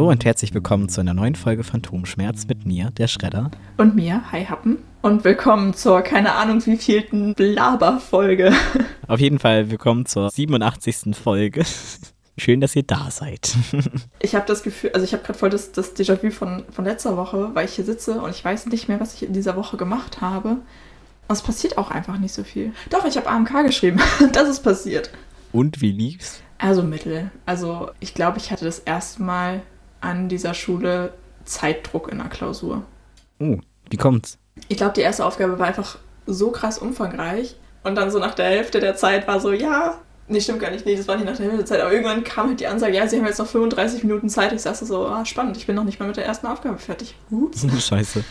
Hallo und herzlich willkommen zu einer neuen Folge Phantomschmerz mit mir, der Schredder. Und mir, Hi Happen. Und willkommen zur, keine Ahnung, wievielten Blaber-Folge. Auf jeden Fall willkommen zur 87. Folge. Schön, dass ihr da seid. ich habe das Gefühl, also ich habe gerade voll das, das Déjà-vu von, von letzter Woche, weil ich hier sitze und ich weiß nicht mehr, was ich in dieser Woche gemacht habe. Und es passiert auch einfach nicht so viel. Doch, ich habe AMK geschrieben. das ist passiert. Und wie lief's? Also mittel. Also ich glaube, ich hatte das erste Mal an dieser Schule Zeitdruck in der Klausur. Oh, wie kommt's? Ich glaube, die erste Aufgabe war einfach so krass umfangreich. Und dann so nach der Hälfte der Zeit war so, ja, Nee, stimmt gar nicht. Nee, das war nicht nach der Hälfte der Zeit. Aber irgendwann kam halt die Ansage, ja, sie haben jetzt noch 35 Minuten Zeit. Ich saß so, ah, spannend, ich bin noch nicht mal mit der ersten Aufgabe fertig. Ups. Scheiße.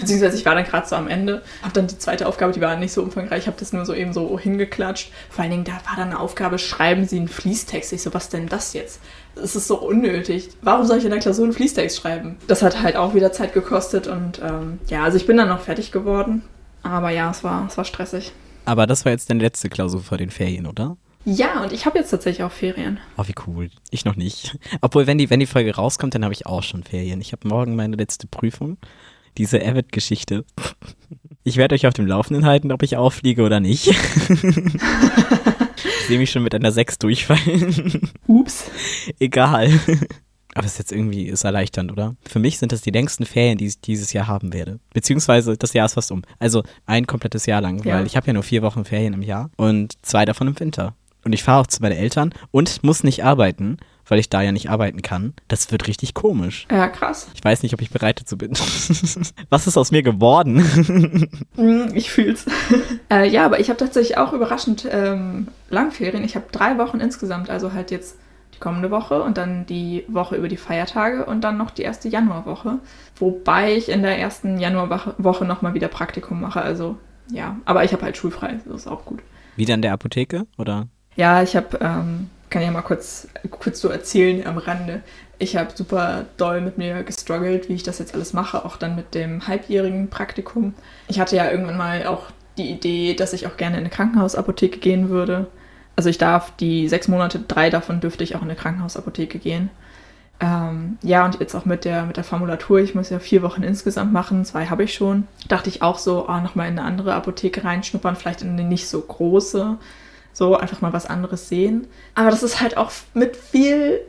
Beziehungsweise ich war dann gerade so am Ende. Hab dann die zweite Aufgabe, die war nicht so umfangreich. Ich habe das nur so eben so hingeklatscht. Vor allen Dingen, da war dann eine Aufgabe, schreiben Sie einen Fließtext. Ich so, was denn das jetzt? Das ist so unnötig. Warum soll ich in der Klausur einen Fließtext schreiben? Das hat halt auch wieder Zeit gekostet. Und ähm, ja, also ich bin dann noch fertig geworden. Aber ja, es war, es war stressig. Aber das war jetzt deine letzte Klausur vor den Ferien, oder? Ja, und ich habe jetzt tatsächlich auch Ferien. Oh, wie cool. Ich noch nicht. Obwohl, wenn die, wenn die Folge rauskommt, dann habe ich auch schon Ferien. Ich habe morgen meine letzte Prüfung. Diese Avid-Geschichte. Ich werde euch auf dem Laufenden halten, ob ich auffliege oder nicht. ich sehe mich schon mit einer 6 durchfallen. Ups. Egal. Aber es ist jetzt irgendwie ist erleichternd, oder? Für mich sind das die längsten Ferien, die ich dieses Jahr haben werde. Beziehungsweise das Jahr ist fast um. Also ein komplettes Jahr lang, ja. weil ich habe ja nur vier Wochen Ferien im Jahr und zwei davon im Winter. Und ich fahre auch zu meinen Eltern und muss nicht arbeiten, weil ich da ja nicht arbeiten kann. Das wird richtig komisch. Ja, krass. Ich weiß nicht, ob ich bereit dazu bin. Was ist aus mir geworden? Hm, ich fühl's. äh, ja, aber ich habe tatsächlich auch überraschend ähm, Langferien. Ich habe drei Wochen insgesamt, also halt jetzt die kommende Woche und dann die Woche über die Feiertage und dann noch die erste Januarwoche. Wobei ich in der ersten Januarwoche nochmal wieder Praktikum mache. Also ja, aber ich habe halt schulfrei. Das ist auch gut. Wieder in der Apotheke oder? Ja, ich habe, ähm, kann ja mal kurz, kurz so erzählen am Rande. Ich habe super doll mit mir gestruggelt, wie ich das jetzt alles mache, auch dann mit dem halbjährigen Praktikum. Ich hatte ja irgendwann mal auch die Idee, dass ich auch gerne in eine Krankenhausapotheke gehen würde. Also ich darf die sechs Monate, drei davon dürfte ich auch in eine Krankenhausapotheke gehen. Ähm, ja, und jetzt auch mit der, mit der Formulatur, ich muss ja vier Wochen insgesamt machen, zwei habe ich schon. Dachte ich auch so, oh, nochmal in eine andere Apotheke reinschnuppern, vielleicht in eine nicht so große so einfach mal was anderes sehen. Aber das ist halt auch mit viel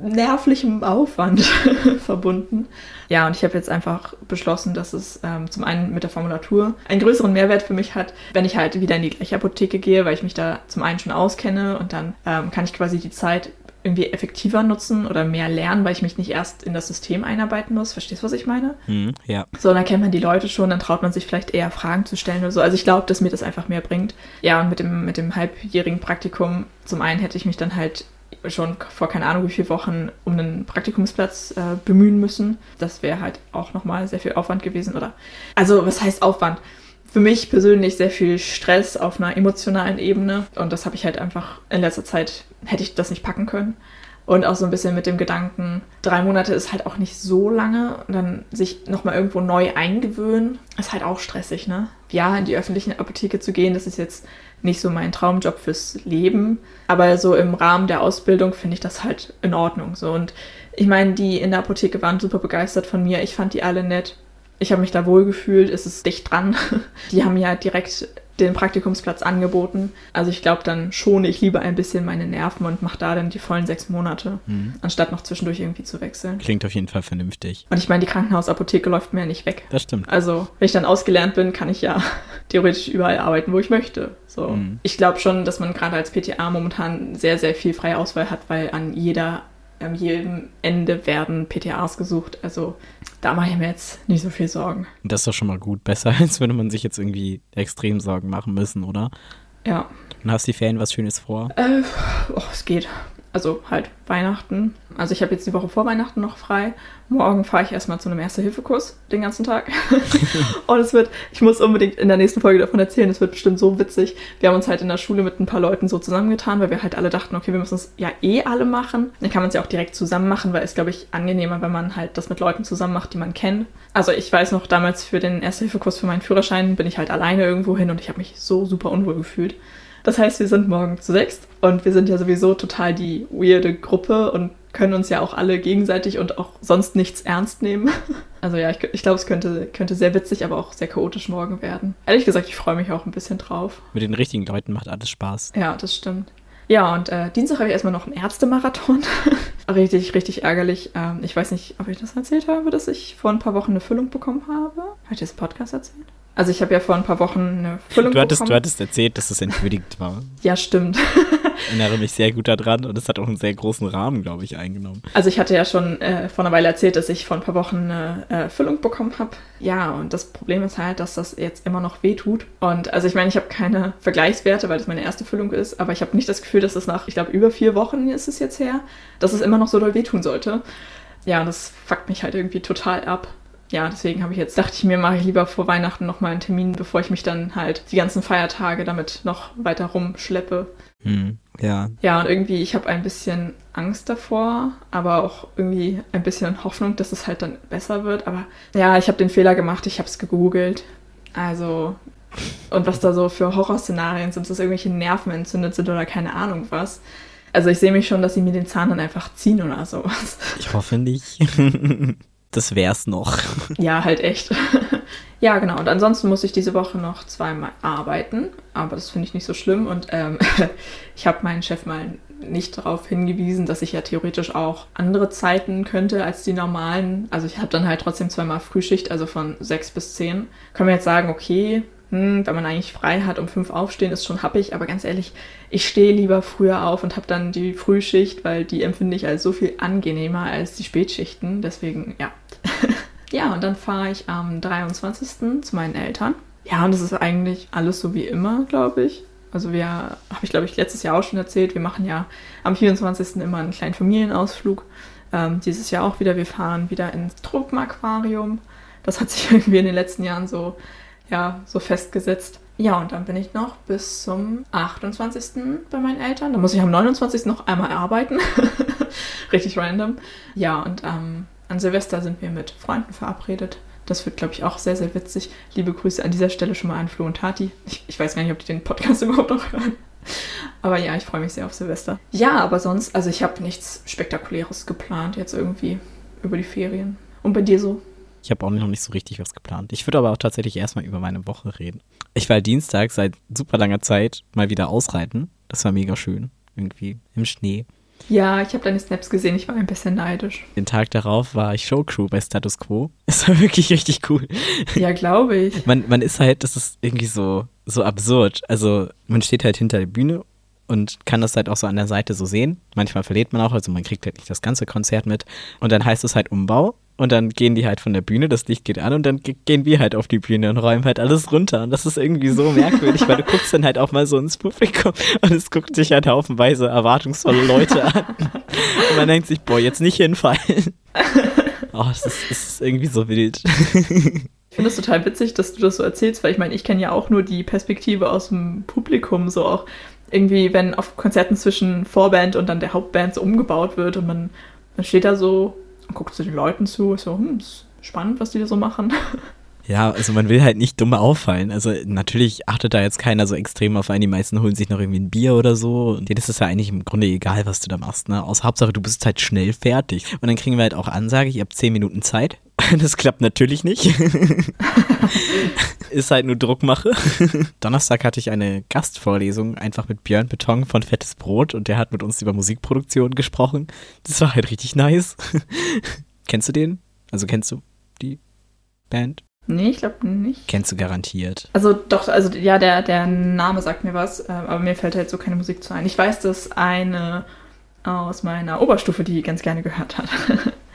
nervlichem Aufwand verbunden. Ja, und ich habe jetzt einfach beschlossen, dass es ähm, zum einen mit der Formulatur einen größeren Mehrwert für mich hat, wenn ich halt wieder in die gleiche Apotheke gehe, weil ich mich da zum einen schon auskenne und dann ähm, kann ich quasi die Zeit irgendwie effektiver nutzen oder mehr lernen, weil ich mich nicht erst in das System einarbeiten muss. Verstehst du, was ich meine? Mhm, ja. So, dann kennt man die Leute schon, dann traut man sich vielleicht eher Fragen zu stellen oder so. Also ich glaube, dass mir das einfach mehr bringt. Ja, und mit dem, mit dem halbjährigen Praktikum, zum einen hätte ich mich dann halt schon vor keine Ahnung wie vielen Wochen um einen Praktikumsplatz äh, bemühen müssen. Das wäre halt auch nochmal sehr viel Aufwand gewesen, oder? Also, was heißt Aufwand? Für mich persönlich sehr viel Stress auf einer emotionalen Ebene. Und das habe ich halt einfach in letzter Zeit, hätte ich das nicht packen können. Und auch so ein bisschen mit dem Gedanken, drei Monate ist halt auch nicht so lange. Und dann sich nochmal irgendwo neu eingewöhnen, ist halt auch stressig, ne? Ja, in die öffentliche Apotheke zu gehen, das ist jetzt nicht so mein Traumjob fürs Leben. Aber so im Rahmen der Ausbildung finde ich das halt in Ordnung. So. Und ich meine, die in der Apotheke waren super begeistert von mir. Ich fand die alle nett. Ich habe mich da wohl gefühlt, es ist dicht dran. Die haben ja direkt den Praktikumsplatz angeboten. Also ich glaube, dann schone ich lieber ein bisschen meine Nerven und mache da dann die vollen sechs Monate, mhm. anstatt noch zwischendurch irgendwie zu wechseln. Klingt auf jeden Fall vernünftig. Und ich meine, die Krankenhausapotheke läuft mir ja nicht weg. Das stimmt. Also, wenn ich dann ausgelernt bin, kann ich ja theoretisch überall arbeiten, wo ich möchte. So. Mhm. Ich glaube schon, dass man gerade als PTA momentan sehr, sehr viel freie Auswahl hat, weil an jeder an jedem Ende werden PTAs gesucht. Also da mache ich mir jetzt nicht so viel Sorgen. Das ist doch schon mal gut. Besser, als würde man sich jetzt irgendwie extrem Sorgen machen müssen, oder? Ja. Und hast die Ferien was Schönes vor? Äh, oh, es geht. Also halt Weihnachten. Also ich habe jetzt die Woche vor Weihnachten noch frei. Morgen fahre ich erstmal zu einem Erste-Hilfe-Kurs den ganzen Tag. und es wird, ich muss unbedingt in der nächsten Folge davon erzählen, es wird bestimmt so witzig. Wir haben uns halt in der Schule mit ein paar Leuten so zusammengetan, weil wir halt alle dachten, okay, wir müssen es ja eh alle machen. Dann kann man es ja auch direkt zusammen machen, weil es, glaube ich, angenehmer, wenn man halt das mit Leuten zusammen macht, die man kennt. Also ich weiß noch, damals für den Erste-Hilfe-Kurs für meinen Führerschein bin ich halt alleine irgendwo hin und ich habe mich so super unwohl gefühlt. Das heißt, wir sind morgen zu sechst und wir sind ja sowieso total die weirde Gruppe und können uns ja auch alle gegenseitig und auch sonst nichts ernst nehmen. Also ja, ich, ich glaube, es könnte, könnte sehr witzig, aber auch sehr chaotisch morgen werden. Ehrlich gesagt, ich freue mich auch ein bisschen drauf. Mit den richtigen Leuten macht alles Spaß. Ja, das stimmt. Ja, und äh, Dienstag habe ich erstmal noch einen Ärztemarathon. richtig, richtig ärgerlich. Ähm, ich weiß nicht, ob ich das erzählt habe, dass ich vor ein paar Wochen eine Füllung bekommen habe. Habe ich das im Podcast erzählt? Also ich habe ja vor ein paar Wochen eine Füllung du hattest, bekommen. Du hattest erzählt, dass es entwürdigt war. ja, stimmt. Ich erinnere mich sehr gut daran und es hat auch einen sehr großen Rahmen, glaube ich, eingenommen. Also ich hatte ja schon äh, vor einer Weile erzählt, dass ich vor ein paar Wochen eine äh, Füllung bekommen habe. Ja, und das Problem ist halt, dass das jetzt immer noch weh tut. Und also ich meine, ich habe keine Vergleichswerte, weil das meine erste Füllung ist, aber ich habe nicht das Gefühl, dass es nach, ich glaube, über vier Wochen ist es jetzt her, dass es immer noch so doll wehtun sollte. Ja, und das fuckt mich halt irgendwie total ab ja, deswegen habe ich jetzt, dachte ich mir, mache ich lieber vor Weihnachten nochmal einen Termin, bevor ich mich dann halt die ganzen Feiertage damit noch weiter rumschleppe. Hm, ja. Ja, und irgendwie, ich habe ein bisschen Angst davor, aber auch irgendwie ein bisschen Hoffnung, dass es halt dann besser wird. Aber ja, ich habe den Fehler gemacht, ich habe es gegoogelt. Also, und was da so für Horrorszenarien sind, dass irgendwelche Nerven entzündet sind oder keine Ahnung was. Also ich sehe mich schon, dass sie mir den Zahn dann einfach ziehen oder sowas. Ich hoffe nicht. das wär's noch. Ja, halt echt. ja, genau. Und ansonsten muss ich diese Woche noch zweimal arbeiten, aber das finde ich nicht so schlimm. Und ähm, ich habe meinen Chef mal nicht darauf hingewiesen, dass ich ja theoretisch auch andere Zeiten könnte als die normalen. Also ich habe dann halt trotzdem zweimal Frühschicht, also von sechs bis zehn. Können wir jetzt sagen, okay, hm, wenn man eigentlich frei hat, um fünf aufstehen, ist schon happig, aber ganz ehrlich, ich stehe lieber früher auf und habe dann die Frühschicht, weil die empfinde ich als so viel angenehmer als die Spätschichten. Deswegen, ja. ja, und dann fahre ich am 23. zu meinen Eltern. Ja, und es ist eigentlich alles so wie immer, glaube ich. Also wir, habe ich glaube ich letztes Jahr auch schon erzählt, wir machen ja am 24. immer einen kleinen Familienausflug. Ähm, dieses Jahr auch wieder, wir fahren wieder ins Tropenaquarium. Das hat sich irgendwie in den letzten Jahren so ja, so festgesetzt. Ja, und dann bin ich noch bis zum 28. bei meinen Eltern. Dann muss ich am 29. noch einmal arbeiten. Richtig random. Ja, und ähm, an Silvester sind wir mit Freunden verabredet. Das wird, glaube ich, auch sehr, sehr witzig. Liebe Grüße an dieser Stelle schon mal an Flo und Tati. Ich, ich weiß gar nicht, ob die den Podcast überhaupt noch hören. Aber ja, ich freue mich sehr auf Silvester. Ja, aber sonst, also ich habe nichts Spektakuläres geplant jetzt irgendwie über die Ferien. Und bei dir so? Ich habe auch noch nicht so richtig was geplant. Ich würde aber auch tatsächlich erstmal über meine Woche reden. Ich war Dienstag seit super langer Zeit mal wieder ausreiten. Das war mega schön. Irgendwie im Schnee. Ja, ich habe deine Snaps gesehen. Ich war ein bisschen neidisch. Den Tag darauf war ich Showcrew bei Status Quo. Es war wirklich richtig cool. Ja, glaube ich. Man, man ist halt, das ist irgendwie so, so absurd. Also man steht halt hinter der Bühne und kann das halt auch so an der Seite so sehen. Manchmal verliert man auch, also man kriegt halt nicht das ganze Konzert mit. Und dann heißt es halt Umbau und dann gehen die halt von der Bühne, das Licht geht an und dann gehen wir halt auf die Bühne und räumen halt alles runter. Und das ist irgendwie so merkwürdig, weil du guckst dann halt auch mal so ins Publikum und es guckt sich halt haufenweise erwartungsvolle Leute an. Und man denkt sich, boah, jetzt nicht hinfallen. Oh, das ist, das ist irgendwie so wild. Ich finde es total witzig, dass du das so erzählst, weil ich meine, ich kenne ja auch nur die Perspektive aus dem Publikum, so auch irgendwie, wenn auf Konzerten zwischen Vorband und dann der Hauptband so umgebaut wird und man, man steht da so und guckt zu den Leuten zu, so, hm, ist spannend, was die da so machen. Ja, also man will halt nicht dumm auffallen. Also natürlich achtet da jetzt keiner so extrem auf einen. Die meisten holen sich noch irgendwie ein Bier oder so. Und denen ist es ja eigentlich im Grunde egal, was du da machst. Ne? Aus Hauptsache, du bist halt schnell fertig. Und dann kriegen wir halt auch Ansage, ihr habt zehn Minuten Zeit. Das klappt natürlich nicht. ist halt nur Druckmache. Donnerstag hatte ich eine Gastvorlesung einfach mit Björn Beton von Fettes Brot und der hat mit uns über Musikproduktion gesprochen. Das war halt richtig nice. kennst du den? Also kennst du die Band? Nee, ich glaube nicht. Kennst du garantiert. Also doch, also ja, der, der Name sagt mir was, äh, aber mir fällt halt so keine Musik zu ein. Ich weiß, dass eine aus meiner Oberstufe die ganz gerne gehört hat.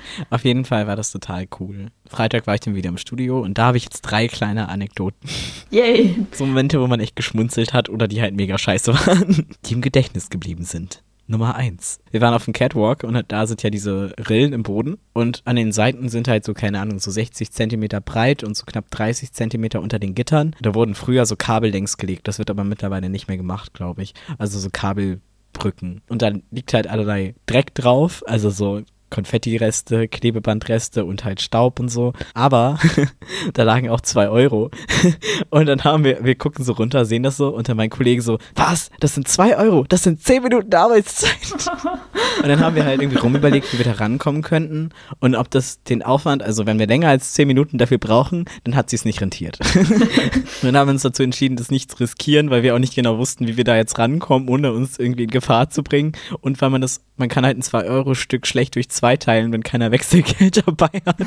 Auf jeden Fall war das total cool. Freitag war ich dann wieder im Studio und da habe ich jetzt drei kleine Anekdoten. Yay! So Momente, wo man echt geschmunzelt hat oder die halt mega scheiße waren, die im Gedächtnis geblieben sind. Nummer eins. Wir waren auf dem Catwalk und da sind ja diese Rillen im Boden und an den Seiten sind halt so, keine Ahnung, so 60 Zentimeter breit und so knapp 30 Zentimeter unter den Gittern. Da wurden früher so Kabel längs gelegt, das wird aber mittlerweile nicht mehr gemacht, glaube ich. Also so Kabelbrücken. Und dann liegt halt allerlei Dreck drauf, also so Konfettireste, Klebebandreste und halt Staub und so. Aber da lagen auch zwei Euro. und dann haben wir, wir gucken so runter, sehen das so und dann mein Kollege so, was? Das sind zwei Euro, das sind zehn Minuten Arbeitszeit. und dann haben wir halt irgendwie rumüberlegt, wie wir da rankommen könnten und ob das den Aufwand, also wenn wir länger als zehn Minuten dafür brauchen, dann hat sie es nicht rentiert. und dann haben wir uns dazu entschieden, das nicht zu riskieren, weil wir auch nicht genau wussten, wie wir da jetzt rankommen, ohne uns irgendwie in Gefahr zu bringen. Und weil man das, man kann halt ein 2-Euro-Stück schlecht durch zwei teilen, wenn keiner Wechselgeld dabei hat.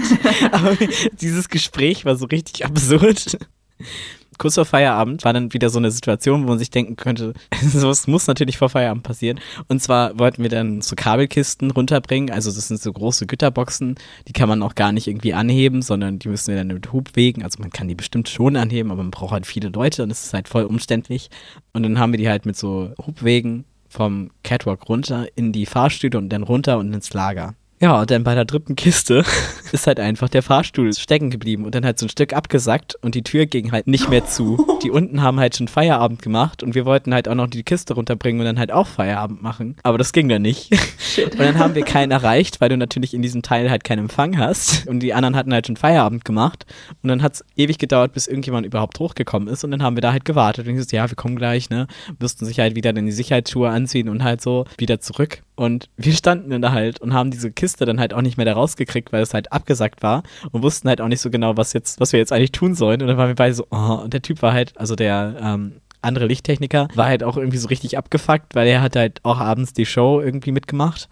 Aber dieses Gespräch war so richtig absurd kurz vor Feierabend war dann wieder so eine Situation, wo man sich denken könnte, sowas muss natürlich vor Feierabend passieren. Und zwar wollten wir dann so Kabelkisten runterbringen. Also das sind so große Güterboxen, die kann man auch gar nicht irgendwie anheben, sondern die müssen wir dann mit Hubwegen. Also man kann die bestimmt schon anheben, aber man braucht halt viele Leute und es ist halt voll umständlich. Und dann haben wir die halt mit so Hubwegen vom Catwalk runter in die Fahrstühle und dann runter und ins Lager. Ja, und dann bei der dritten Kiste ist halt einfach der Fahrstuhl stecken geblieben und dann halt so ein Stück abgesackt und die Tür ging halt nicht mehr zu. Die unten haben halt schon Feierabend gemacht und wir wollten halt auch noch die Kiste runterbringen und dann halt auch Feierabend machen. Aber das ging dann nicht. Shit. Und dann haben wir keinen erreicht, weil du natürlich in diesem Teil halt keinen Empfang hast. Und die anderen hatten halt schon Feierabend gemacht. Und dann hat es ewig gedauert, bis irgendjemand überhaupt hochgekommen ist. Und dann haben wir da halt gewartet. Und ich so, ja, wir kommen gleich, ne? Müssten sich halt wieder dann die Sicherheitsschuhe anziehen und halt so wieder zurück. Und wir standen dann da halt und haben diese Kiste dann halt auch nicht mehr da rausgekriegt, weil es halt abgesackt war und wussten halt auch nicht so genau, was jetzt, was wir jetzt eigentlich tun sollen. Und dann waren wir beide so, oh, und der Typ war halt, also der ähm, andere Lichttechniker, war halt auch irgendwie so richtig abgefuckt, weil er hat halt auch abends die Show irgendwie mitgemacht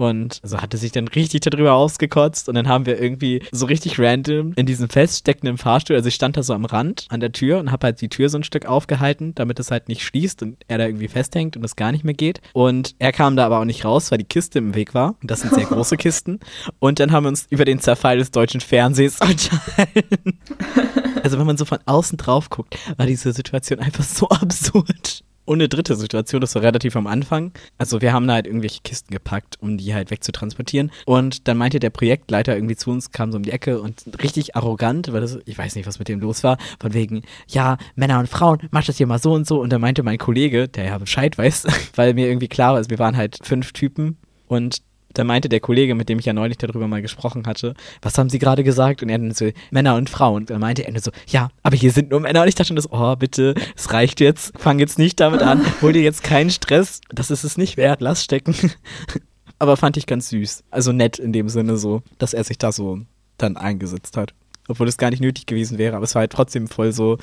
und also hatte sich dann richtig darüber ausgekotzt und dann haben wir irgendwie so richtig random in diesem feststeckenden Fahrstuhl, also ich stand da so am Rand an der Tür und habe halt die Tür so ein Stück aufgehalten, damit es halt nicht schließt und er da irgendwie festhängt und es gar nicht mehr geht. Und er kam da aber auch nicht raus, weil die Kiste im Weg war. Und das sind sehr große Kisten. Und dann haben wir uns über den Zerfall des deutschen Fernsehs unterhalten. Also wenn man so von außen drauf guckt, war diese Situation einfach so absurd. Und eine dritte Situation, das war relativ am Anfang. Also wir haben da halt irgendwelche Kisten gepackt, um die halt wegzutransportieren. Und dann meinte der Projektleiter irgendwie zu uns, kam so um die Ecke und richtig arrogant, weil das, ich weiß nicht, was mit dem los war, von wegen, ja, Männer und Frauen, mach das hier mal so und so. Und dann meinte mein Kollege, der ja Bescheid weiß, weil mir irgendwie klar war, also wir waren halt fünf Typen und da meinte der Kollege, mit dem ich ja neulich darüber mal gesprochen hatte, was haben Sie gerade gesagt? Und er dann so, Männer und Frauen. Und dann meinte er so, ja, aber hier sind nur Männer. Und ich dachte schon, das, oh, bitte, es reicht jetzt. Fang jetzt nicht damit an. Hol dir jetzt keinen Stress. Das ist es nicht wert. Lass stecken. aber fand ich ganz süß. Also nett in dem Sinne so, dass er sich da so dann eingesetzt hat. Obwohl es gar nicht nötig gewesen wäre, aber es war halt trotzdem voll so.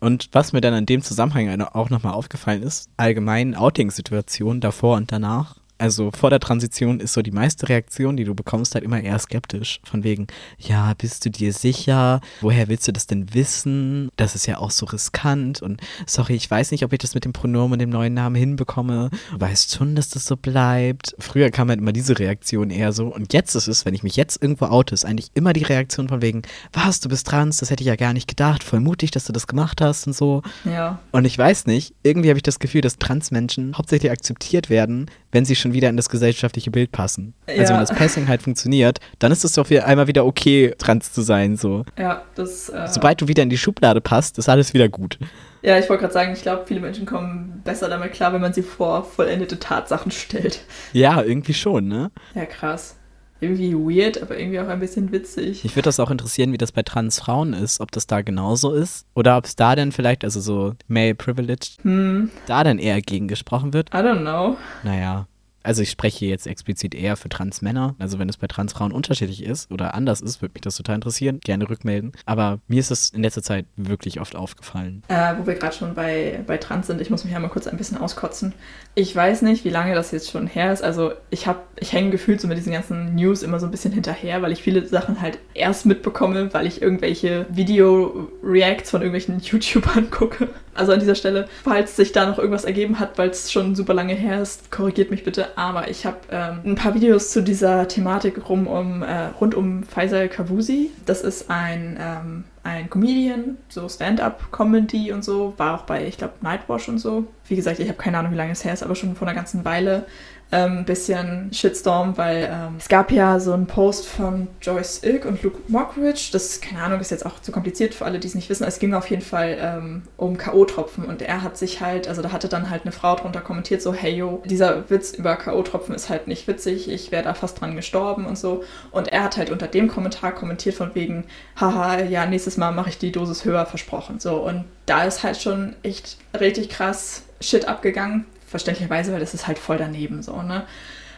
Und was mir dann in dem Zusammenhang auch nochmal aufgefallen ist, allgemein Outing-Situationen davor und danach, also vor der Transition ist so die meiste Reaktion, die du bekommst, halt immer eher skeptisch. Von wegen, ja, bist du dir sicher? Woher willst du das denn wissen? Das ist ja auch so riskant und sorry, ich weiß nicht, ob ich das mit dem Pronomen und dem neuen Namen hinbekomme. Du weißt schon, dass das so bleibt. Früher kam halt immer diese Reaktion eher so und jetzt ist es, wenn ich mich jetzt irgendwo oute, ist eigentlich immer die Reaktion von wegen, was, du bist trans, das hätte ich ja gar nicht gedacht, voll mutig, dass du das gemacht hast und so. Ja. Und ich weiß nicht, irgendwie habe ich das Gefühl, dass Transmenschen hauptsächlich akzeptiert werden, wenn sie schon wieder in das gesellschaftliche Bild passen. Ja. Also wenn das Passing halt funktioniert, dann ist es doch wieder einmal wieder okay, trans zu sein. So. Ja, das. Äh Sobald du wieder in die Schublade passt, ist alles wieder gut. Ja, ich wollte gerade sagen, ich glaube, viele Menschen kommen besser damit klar, wenn man sie vor vollendete Tatsachen stellt. Ja, irgendwie schon, ne? Ja, krass irgendwie weird, aber irgendwie auch ein bisschen witzig. Mich würde das auch interessieren, wie das bei Transfrauen ist, ob das da genauso ist oder ob es da denn vielleicht, also so male privileged, hm. da dann eher gegen gesprochen wird. I don't know. Naja also ich spreche jetzt explizit eher für Transmänner. Also wenn es bei Transfrauen unterschiedlich ist oder anders ist, würde mich das total interessieren. Gerne rückmelden. Aber mir ist es in letzter Zeit wirklich oft aufgefallen. Äh, wo wir gerade schon bei, bei Trans sind, ich muss mich einmal kurz ein bisschen auskotzen. Ich weiß nicht, wie lange das jetzt schon her ist. Also ich habe, ich hänge gefühlt so mit diesen ganzen News immer so ein bisschen hinterher, weil ich viele Sachen halt erst mitbekomme, weil ich irgendwelche Video-Reacts von irgendwelchen YouTubern gucke. Also an dieser Stelle, falls sich da noch irgendwas ergeben hat, weil es schon super lange her ist, korrigiert mich bitte. Aber ich habe ähm, ein paar Videos zu dieser Thematik rum um, äh, rund um Faisal Kavusi. Das ist ein, ähm, ein Comedian, so Stand-up-Comedy und so. War auch bei, ich glaube, Nightwash und so. Wie gesagt, ich habe keine Ahnung, wie lange es her ist, aber schon vor einer ganzen Weile. Ähm, bisschen Shitstorm, weil ähm, es gab ja so einen Post von Joyce Ilk und Luke Mockridge. Das, keine Ahnung, ist jetzt auch zu kompliziert für alle, die es nicht wissen. Es ging auf jeden Fall ähm, um K.O.-Tropfen und er hat sich halt, also da hatte dann halt eine Frau drunter kommentiert, so, hey yo, dieser Witz über K.O.-Tropfen ist halt nicht witzig, ich wäre da fast dran gestorben und so. Und er hat halt unter dem Kommentar kommentiert von wegen, haha, ja, nächstes Mal mache ich die Dosis höher versprochen. So, und da ist halt schon echt richtig krass Shit abgegangen. Verständlicherweise, weil das ist halt voll daneben so, ne?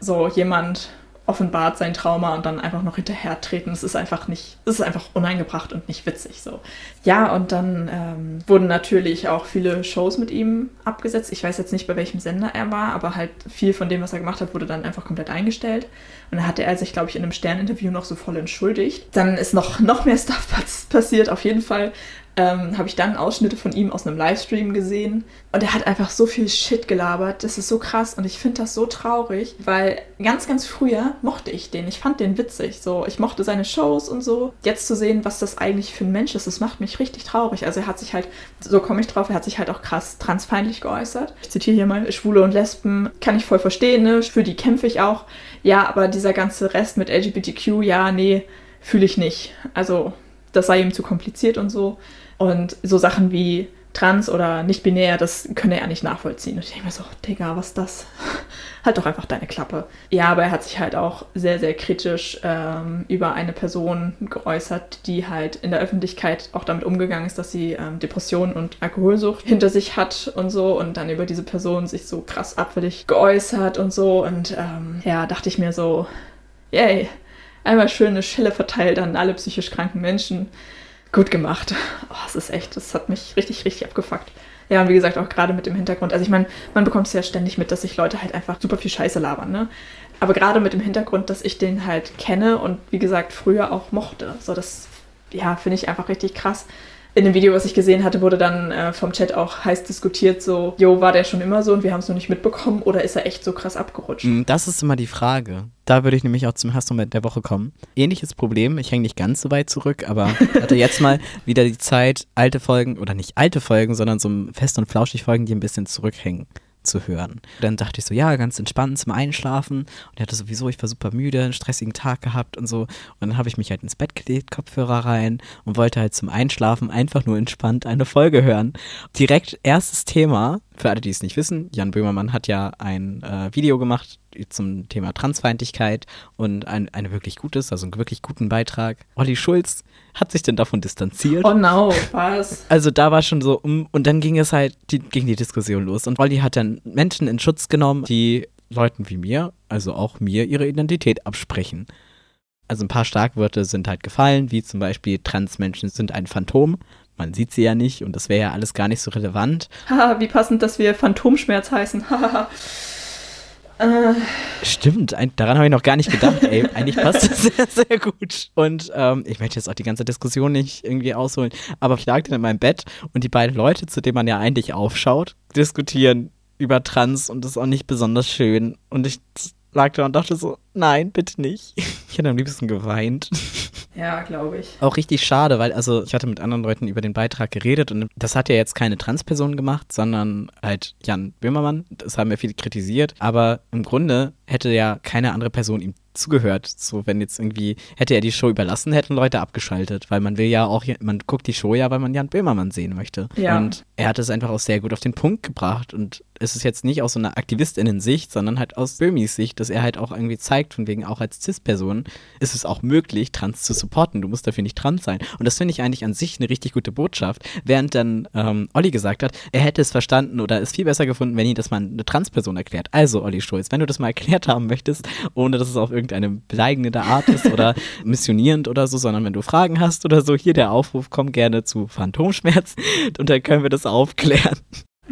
So jemand offenbart sein Trauma und dann einfach noch hinterher treten. Es ist einfach nicht, es ist einfach uneingebracht und nicht witzig so. Ja, und dann ähm, wurden natürlich auch viele Shows mit ihm abgesetzt. Ich weiß jetzt nicht, bei welchem Sender er war, aber halt viel von dem, was er gemacht hat, wurde dann einfach komplett eingestellt. Und dann hatte er sich, glaube ich, in einem Sterninterview noch so voll entschuldigt. Dann ist noch, noch mehr Stuff passiert. Auf jeden Fall ähm, habe ich dann Ausschnitte von ihm aus einem Livestream gesehen. Und er hat einfach so viel Shit gelabert. Das ist so krass und ich finde das so traurig, weil ganz, ganz früher mochte ich den. Ich fand den witzig. So, ich mochte seine Shows und so. Jetzt zu sehen, was das eigentlich für ein Mensch ist, das macht mich richtig traurig. Also er hat sich halt, so komme ich drauf, er hat sich halt auch krass transfeindlich geäußert. Ich zitiere hier mal, Schwule und Lesben kann ich voll verstehen, ne? Für die kämpfe ich auch. Ja, aber dieser ganze Rest mit LGBTQ, ja, nee, fühle ich nicht. Also das sei ihm zu kompliziert und so. Und so Sachen wie trans oder nicht binär, das könne er nicht nachvollziehen. Und ich denke mir so, Digga, was ist das? halt doch einfach deine Klappe. Ja, aber er hat sich halt auch sehr, sehr kritisch ähm, über eine Person geäußert, die halt in der Öffentlichkeit auch damit umgegangen ist, dass sie ähm, Depressionen und Alkoholsucht hinter sich hat und so und dann über diese Person sich so krass abfällig geäußert und so. Und ähm, ja, dachte ich mir so, yay, einmal schöne Schelle verteilt an alle psychisch kranken Menschen gut gemacht. Oh, es ist echt, das hat mich richtig, richtig abgefuckt. Ja, und wie gesagt, auch gerade mit dem Hintergrund. Also ich meine, man bekommt es ja ständig mit, dass sich Leute halt einfach super viel Scheiße labern, ne? Aber gerade mit dem Hintergrund, dass ich den halt kenne und wie gesagt früher auch mochte. So, das, ja, finde ich einfach richtig krass in dem Video, was ich gesehen hatte, wurde dann äh, vom Chat auch heiß diskutiert, so, jo, war der schon immer so und wir haben es noch nicht mitbekommen oder ist er echt so krass abgerutscht? Mm, das ist immer die Frage. Da würde ich nämlich auch zum Hassmoment der Woche kommen. Ähnliches Problem, ich hänge nicht ganz so weit zurück, aber hatte jetzt mal wieder die Zeit, alte Folgen, oder nicht alte Folgen, sondern so fest und flauschig Folgen, die ein bisschen zurückhängen zu hören. Dann dachte ich so, ja, ganz entspannt zum Einschlafen. Und er hatte sowieso, ich war super müde, einen stressigen Tag gehabt und so. Und dann habe ich mich halt ins Bett gelegt, Kopfhörer rein und wollte halt zum Einschlafen einfach nur entspannt eine Folge hören. Direkt erstes Thema, für alle, die es nicht wissen, Jan Böhmermann hat ja ein äh, Video gemacht zum Thema Transfeindlichkeit und ein, eine wirklich gutes, also einen wirklich guten Beitrag. Olli Schulz hat sich denn davon distanziert. Oh no, was? Also da war schon so um, und dann ging es halt, die, ging die Diskussion los. Und Olli hat dann Menschen in Schutz genommen, die Leuten wie mir, also auch mir, ihre Identität absprechen. Also ein paar Starkwörter sind halt gefallen, wie zum Beispiel Transmenschen sind ein Phantom. Man sieht sie ja nicht und das wäre ja alles gar nicht so relevant. Haha, wie passend, dass wir Phantomschmerz heißen. Haha. Äh. Stimmt, ein, daran habe ich noch gar nicht gedacht. Ey, eigentlich passt das sehr, sehr gut. Und ähm, ich möchte jetzt auch die ganze Diskussion nicht irgendwie ausholen, aber ich lag dann in meinem Bett und die beiden Leute, zu denen man ja eigentlich aufschaut, diskutieren über Trans und das ist auch nicht besonders schön. Und ich lag da und dachte so, nein, bitte nicht. Ich hätte am liebsten geweint. Ja, glaube ich. Auch richtig schade, weil also ich hatte mit anderen Leuten über den Beitrag geredet und das hat ja jetzt keine Transperson gemacht, sondern halt Jan Böhmermann. Das haben ja viele kritisiert, aber im Grunde hätte ja keine andere Person ihm zugehört. So, wenn jetzt irgendwie, hätte er die Show überlassen, hätten Leute abgeschaltet, weil man will ja auch, man guckt die Show ja, weil man Jan Böhmermann sehen möchte. Ja. Und er hat es einfach auch sehr gut auf den Punkt gebracht und es ist jetzt nicht aus so einer Aktivistinnen-Sicht, sondern halt aus Böhmis Sicht, dass er halt auch irgendwie zeigt, von wegen auch als Cis-Person ist es auch möglich, trans zu supporten. Du musst dafür nicht trans sein. Und das finde ich eigentlich an sich eine richtig gute Botschaft. Während dann ähm, Olli gesagt hat, er hätte es verstanden oder es viel besser gefunden, wenn ihn das mal eine Trans-Person erklärt. Also, Olli Schulz, wenn du das mal erklärt haben möchtest, ohne dass es auf irgendeine beleidigende Art ist oder missionierend oder so, sondern wenn du Fragen hast oder so, hier der Aufruf, komm gerne zu Phantomschmerz und dann können wir das aufklären.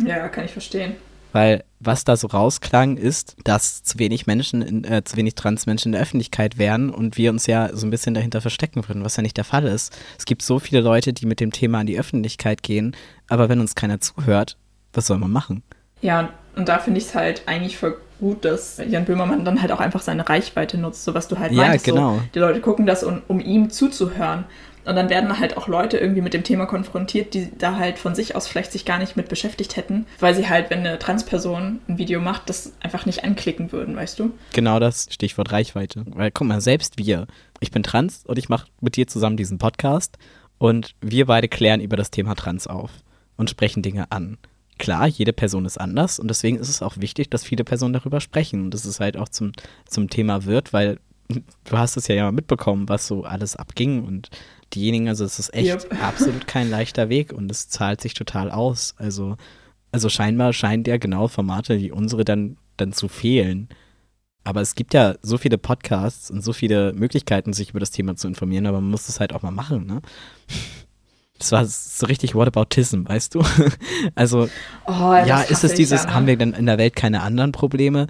Ja, kann ich verstehen. Weil was da so rausklang, ist, dass zu wenig Menschen, in, äh, zu wenig Transmenschen in der Öffentlichkeit wären und wir uns ja so ein bisschen dahinter verstecken würden, was ja nicht der Fall ist. Es gibt so viele Leute, die mit dem Thema an die Öffentlichkeit gehen, aber wenn uns keiner zuhört, was soll man machen? Ja, und da finde ich es halt eigentlich voll gut, dass Jan Böhmermann dann halt auch einfach seine Reichweite nutzt, so was du halt ja, meinst. Genau. So, die Leute gucken das, um, um ihm zuzuhören. Und dann werden halt auch Leute irgendwie mit dem Thema konfrontiert, die da halt von sich aus vielleicht sich gar nicht mit beschäftigt hätten, weil sie halt, wenn eine Transperson ein Video macht, das einfach nicht anklicken würden, weißt du? Genau das Stichwort Reichweite. Weil guck mal, selbst wir, ich bin trans und ich mache mit dir zusammen diesen Podcast und wir beide klären über das Thema Trans auf und sprechen Dinge an. Klar, jede Person ist anders und deswegen ist es auch wichtig, dass viele Personen darüber sprechen und dass es halt auch zum, zum Thema wird, weil du hast es ja ja mitbekommen, was so alles abging und diejenigen, also es ist echt yep. absolut kein leichter Weg und es zahlt sich total aus. Also, also scheinbar scheint ja genau Formate wie unsere dann, dann zu fehlen. Aber es gibt ja so viele Podcasts und so viele Möglichkeiten, sich über das Thema zu informieren, aber man muss es halt auch mal machen, ne? Das war so richtig Whataboutism, weißt du? also, oh, ja, ist es dieses, haben wir denn in der Welt keine anderen Probleme?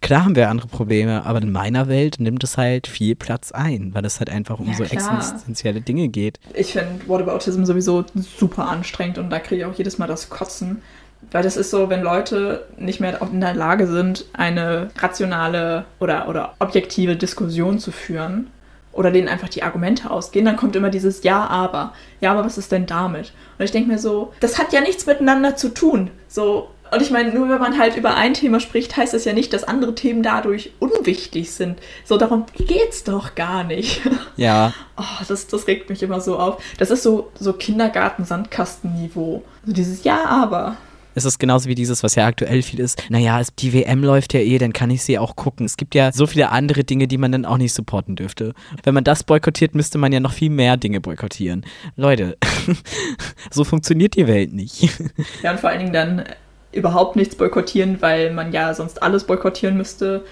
Klar haben wir andere Probleme, aber in meiner Welt nimmt es halt viel Platz ein, weil es halt einfach um ja, so existenzielle Dinge geht. Ich finde Whataboutism sowieso super anstrengend und da kriege ich auch jedes Mal das Kotzen. Weil das ist so, wenn Leute nicht mehr in der Lage sind, eine rationale oder, oder objektive Diskussion zu führen oder denen einfach die Argumente ausgehen, dann kommt immer dieses Ja, aber. Ja, aber was ist denn damit? Und ich denke mir so, das hat ja nichts miteinander zu tun. So, und ich meine, nur wenn man halt über ein Thema spricht, heißt das ja nicht, dass andere Themen dadurch unwichtig sind. So, darum geht's doch gar nicht. Ja. Oh, das, das regt mich immer so auf. Das ist so, so Kindergarten-Sandkasten-Niveau. Also dieses Ja, aber. Es ist genauso wie dieses, was ja aktuell viel ist. Naja, die WM läuft ja eh, dann kann ich sie auch gucken. Es gibt ja so viele andere Dinge, die man dann auch nicht supporten dürfte. Wenn man das boykottiert, müsste man ja noch viel mehr Dinge boykottieren. Leute, so funktioniert die Welt nicht. Ja, und vor allen Dingen dann überhaupt nichts boykottieren, weil man ja sonst alles boykottieren müsste.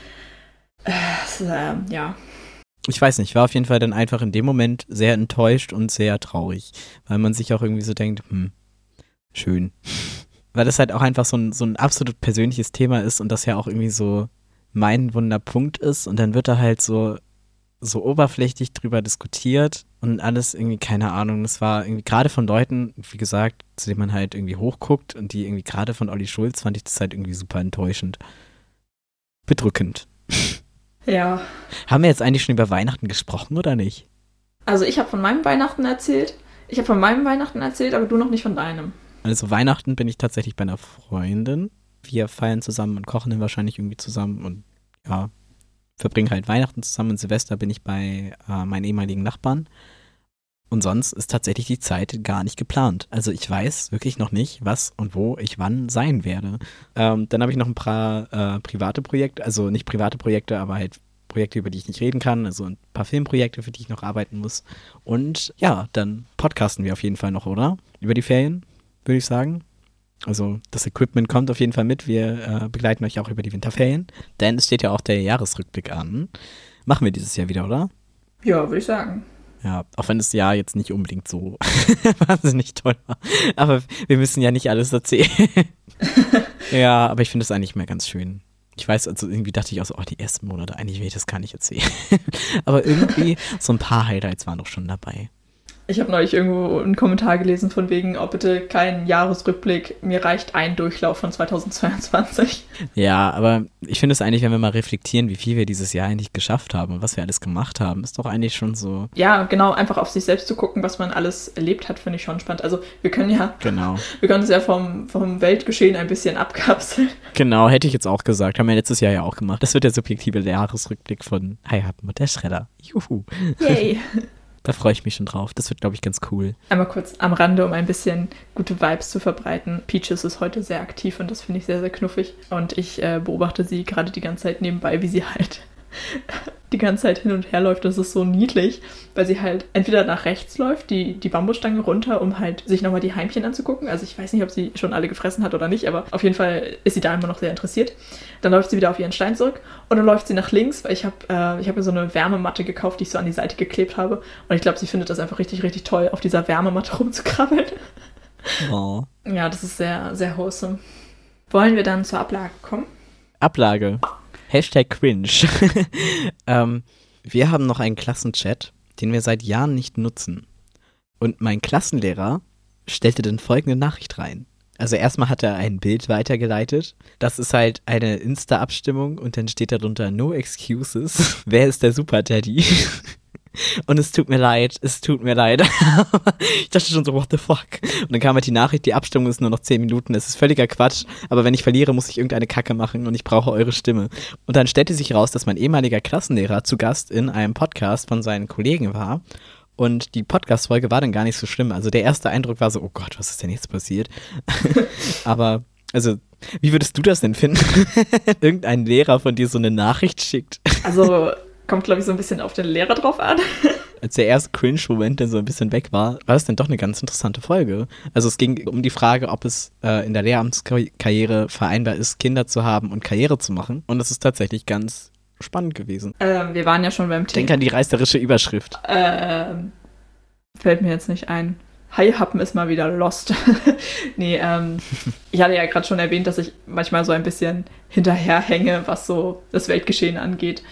Äh, äh, ja. Ich weiß nicht, ich war auf jeden Fall dann einfach in dem Moment sehr enttäuscht und sehr traurig, weil man sich auch irgendwie so denkt, hm, schön. Weil das halt auch einfach so ein, so ein absolut persönliches Thema ist und das ja auch irgendwie so mein Wunderpunkt ist und dann wird da halt so so oberflächlich drüber diskutiert und alles irgendwie, keine Ahnung, das war irgendwie gerade von Leuten, wie gesagt, zu denen man halt irgendwie hochguckt und die irgendwie gerade von Olli Schulz fand ich das halt irgendwie super enttäuschend. Bedrückend. Ja. Haben wir jetzt eigentlich schon über Weihnachten gesprochen oder nicht? Also ich habe von meinem Weihnachten erzählt. Ich habe von meinem Weihnachten erzählt, aber du noch nicht von deinem. Also Weihnachten bin ich tatsächlich bei einer Freundin. Wir feiern zusammen und kochen dann wahrscheinlich irgendwie zusammen und ja, verbringe halt Weihnachten zusammen und Silvester bin ich bei äh, meinen ehemaligen Nachbarn. Und sonst ist tatsächlich die Zeit gar nicht geplant. Also ich weiß wirklich noch nicht, was und wo ich wann sein werde. Ähm, dann habe ich noch ein paar äh, private Projekte, also nicht private Projekte, aber halt Projekte, über die ich nicht reden kann, also ein paar Filmprojekte, für die ich noch arbeiten muss. Und ja, dann podcasten wir auf jeden Fall noch, oder? Über die Ferien, würde ich sagen. Also das Equipment kommt auf jeden Fall mit. Wir äh, begleiten euch auch über die Winterferien. Denn es steht ja auch der Jahresrückblick an. Machen wir dieses Jahr wieder, oder? Ja, würde ich sagen. Ja, auch wenn das Jahr jetzt nicht unbedingt so wahnsinnig toll war. Aber wir müssen ja nicht alles erzählen. ja, aber ich finde es eigentlich mehr ganz schön. Ich weiß, also irgendwie dachte ich auch so, oh, die ersten Monate, eigentlich will ich das gar nicht erzählen. aber irgendwie, so ein paar Highlights waren doch schon dabei. Ich habe neulich irgendwo einen Kommentar gelesen von wegen, oh bitte kein Jahresrückblick, mir reicht ein Durchlauf von 2022. Ja, aber ich finde es eigentlich, wenn wir mal reflektieren, wie viel wir dieses Jahr eigentlich geschafft haben und was wir alles gemacht haben, ist doch eigentlich schon so. Ja, genau, einfach auf sich selbst zu gucken, was man alles erlebt hat, finde ich schon spannend. Also wir können ja, genau. wir können uns ja vom, vom Weltgeschehen ein bisschen abkapseln. Genau, hätte ich jetzt auch gesagt, haben wir letztes Jahr ja auch gemacht. Das wird der subjektive Jahresrückblick von Heiraten mit der Schredder. Juhu. Yay. Da freue ich mich schon drauf. Das wird, glaube ich, ganz cool. Einmal kurz am Rande, um ein bisschen gute Vibes zu verbreiten. Peaches ist heute sehr aktiv und das finde ich sehr, sehr knuffig. Und ich äh, beobachte sie gerade die ganze Zeit nebenbei, wie sie halt die ganze Zeit hin und her läuft. Das ist so niedlich, weil sie halt entweder nach rechts läuft, die, die Bambusstange runter, um halt sich nochmal die Heimchen anzugucken. Also ich weiß nicht, ob sie schon alle gefressen hat oder nicht, aber auf jeden Fall ist sie da immer noch sehr interessiert. Dann läuft sie wieder auf ihren Stein zurück und dann läuft sie nach links, weil ich habe äh, hab mir so eine Wärmematte gekauft, die ich so an die Seite geklebt habe. Und ich glaube, sie findet das einfach richtig, richtig toll, auf dieser Wärmematte rumzukrabbeln. Oh. Ja, das ist sehr, sehr wholesome. Wollen wir dann zur Ablage kommen? Ablage. Hashtag cringe. ähm, wir haben noch einen Klassenchat, den wir seit Jahren nicht nutzen. Und mein Klassenlehrer stellte dann folgende Nachricht rein. Also erstmal hat er ein Bild weitergeleitet. Das ist halt eine Insta-Abstimmung und dann steht darunter No Excuses. Wer ist der Super Daddy? Und es tut mir leid, es tut mir leid. ich dachte schon so, what the fuck? Und dann kam halt die Nachricht, die Abstimmung ist nur noch 10 Minuten. Das ist völliger Quatsch. Aber wenn ich verliere, muss ich irgendeine Kacke machen und ich brauche eure Stimme. Und dann stellte sich raus, dass mein ehemaliger Klassenlehrer zu Gast in einem Podcast von seinen Kollegen war. Und die Podcast-Folge war dann gar nicht so schlimm. Also der erste Eindruck war so, oh Gott, was ist denn jetzt passiert? Aber, also, wie würdest du das denn finden? Irgendein Lehrer von dir so eine Nachricht schickt. Also, kommt, glaube ich, so ein bisschen auf den Lehrer drauf an. Als der erste Cringe-Moment dann so ein bisschen weg war, war das dann doch eine ganz interessante Folge. Also es ging um die Frage, ob es äh, in der Lehramtskarriere vereinbar ist, Kinder zu haben und Karriere zu machen. Und das ist tatsächlich ganz spannend gewesen. Ähm, wir waren ja schon beim Thema. Denk an die reißerische Überschrift. Ähm, fällt mir jetzt nicht ein. Haihappen ist mal wieder lost. nee, ähm, ich hatte ja gerade schon erwähnt, dass ich manchmal so ein bisschen hinterherhänge, was so das Weltgeschehen angeht.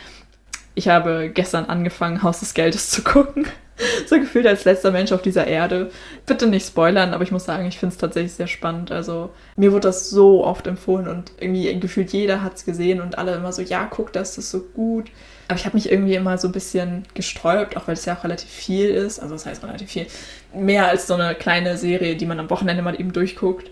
Ich habe gestern angefangen, Haus des Geldes zu gucken. so gefühlt als letzter Mensch auf dieser Erde. Bitte nicht spoilern, aber ich muss sagen, ich finde es tatsächlich sehr spannend. Also mir wurde das so oft empfohlen und irgendwie gefühlt jeder hat es gesehen und alle immer so, ja, guck das, das ist so gut. Aber ich habe mich irgendwie immer so ein bisschen gesträubt, auch weil es ja auch relativ viel ist. Also das heißt relativ viel. Mehr als so eine kleine Serie, die man am Wochenende mal eben durchguckt.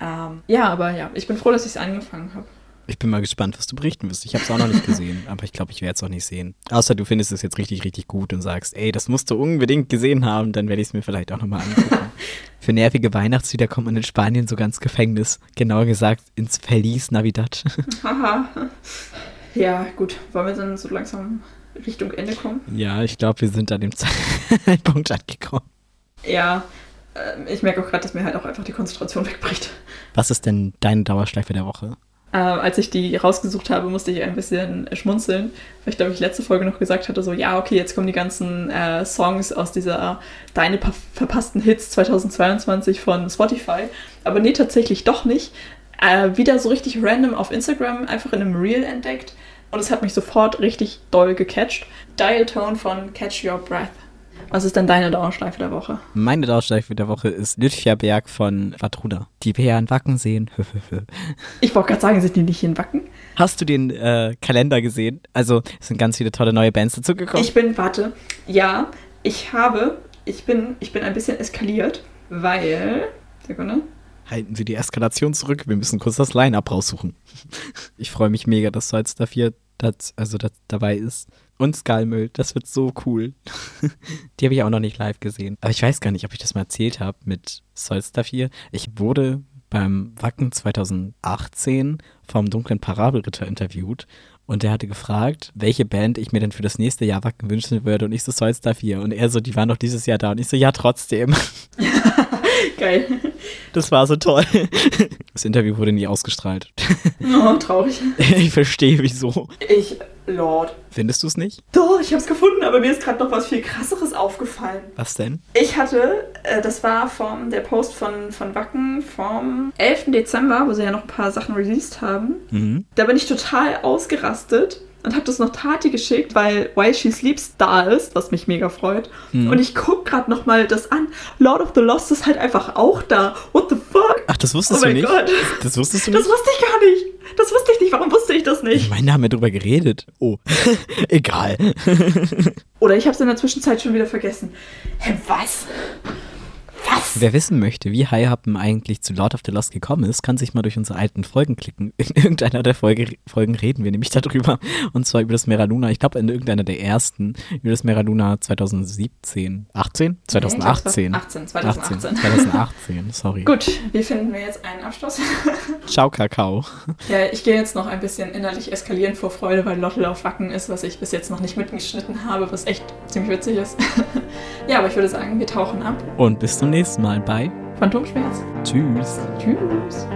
Ähm, ja, aber ja, ich bin froh, dass ich es angefangen habe. Ich bin mal gespannt, was du berichten wirst. Ich habe es auch noch nicht gesehen, aber ich glaube, ich werde es auch nicht sehen. Außer du findest es jetzt richtig, richtig gut und sagst, ey, das musst du unbedingt gesehen haben, dann werde ich es mir vielleicht auch nochmal angucken. Für nervige Weihnachtslieder kommt man in Spanien sogar ins Gefängnis. Genauer gesagt, ins Feliz Navidad. Haha. ja, gut. Wollen wir dann so langsam Richtung Ende kommen? Ja, ich glaube, wir sind an dem Zeitpunkt angekommen. Ja, äh, ich merke auch gerade, dass mir halt auch einfach die Konzentration wegbricht. Was ist denn deine Dauerschleife der Woche? Äh, als ich die rausgesucht habe, musste ich ein bisschen schmunzeln, weil ich glaube, ich letzte Folge noch gesagt hatte, so, ja, okay, jetzt kommen die ganzen äh, Songs aus dieser Deine verpassten Hits 2022 von Spotify. Aber nee, tatsächlich doch nicht. Äh, wieder so richtig random auf Instagram, einfach in einem Reel entdeckt. Und es hat mich sofort richtig doll gecatcht. Dial Tone von Catch Your Breath. Was ist denn deine Dauerschleife der Woche? Meine Dauerschleife der Woche ist Lütfier Berg von Vatruda. Die wir ja in Wacken sehen. ich wollte gerade sagen, sind die nicht in Wacken? Hast du den äh, Kalender gesehen? Also, es sind ganz viele tolle neue Bands dazugekommen. Ich bin, warte, ja, ich habe, ich bin, ich bin ein bisschen eskaliert, weil, Sekunde. Halten Sie die Eskalation zurück, wir müssen kurz das Line-Up raussuchen. Ich freue mich mega, dass Salz dafür das, also das dabei ist und Skullmüll. Das wird so cool. die habe ich auch noch nicht live gesehen. Aber ich weiß gar nicht, ob ich das mal erzählt habe mit Solstar 4. Ich wurde beim Wacken 2018 vom dunklen Parabelritter interviewt und der hatte gefragt, welche Band ich mir denn für das nächste Jahr Wacken wünschen würde und ich so Solstar 4 und er so, die waren doch dieses Jahr da und ich so, ja trotzdem. Geil. Das war so toll. Das Interview wurde nie ausgestrahlt. Oh, traurig. Ich verstehe wieso. Ich, Lord. Findest du es nicht? Doch, ich habe es gefunden, aber mir ist gerade noch was viel krasseres aufgefallen. Was denn? Ich hatte, äh, das war vom der Post von, von Wacken vom 11. Dezember, wo sie ja noch ein paar Sachen released haben. Mhm. Da bin ich total ausgerastet und habe das noch Tati geschickt, weil Why She Sleeps da ist, was mich mega freut. Mhm. Und ich guck gerade noch mal das an. Lord of the Lost ist halt einfach auch da. What the fuck? Ach, das wusstest oh du nicht? Gott. Das wusstest du nicht? Das wusste ich gar nicht. Das wusste ich nicht. Warum wusste ich das nicht? Ich meine, da haben wir drüber geredet. Oh, egal. Oder ich habe es in der Zwischenzeit schon wieder vergessen. Hä, was? Was? Wer wissen möchte, wie High Happen eigentlich zu Lord of the Lost gekommen ist, kann sich mal durch unsere alten Folgen klicken. In irgendeiner der Folge, Folgen reden wir nämlich darüber. Und zwar über das Meraluna, ich glaube in irgendeiner der ersten, über das Meraluna 2017. 18? 2018. Nee, 18, 2018. 18, 2018, sorry. Gut, wie finden wir jetzt einen Abschluss? Ciao, Kakao. Ja, ich gehe jetzt noch ein bisschen innerlich eskalieren vor Freude, weil Lottel auf Wacken ist, was ich bis jetzt noch nicht mitgeschnitten habe, was echt ziemlich witzig ist. Ja, aber ich würde sagen, wir tauchen ab. Und bis zum nächsten Mal bei Phantomschmerz. Tschüss. Tschüss.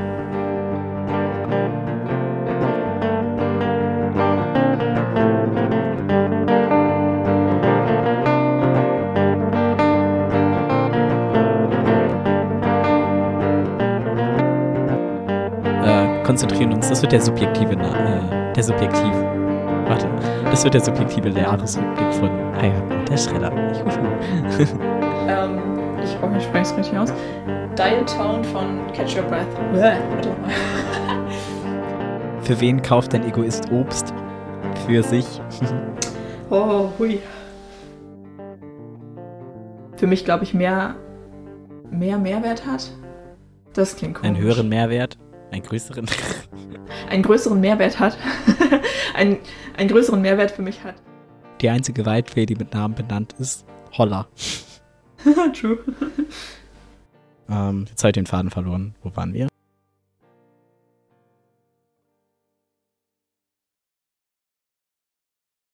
Äh, konzentrieren uns. Das wird der subjektive, äh, der subjektiv. Warte, das wird der subjektive Jahresrückblick von Eier der Schredder. ähm, ich hoffe, ich spreche es richtig aus. Dial Tone von Catch Your Breath. Für wen kauft ein Egoist Obst? Für sich. oh, hui. für mich, glaube ich, mehr, mehr Mehrwert hat. Das klingt komisch. Einen höheren Mehrwert? Einen größeren? einen größeren Mehrwert hat. einen, einen größeren Mehrwert für mich hat. Die einzige Waldfee, die mit Namen benannt ist, Holla. True. Ähm, jetzt habe ich den Faden verloren. Wo waren wir?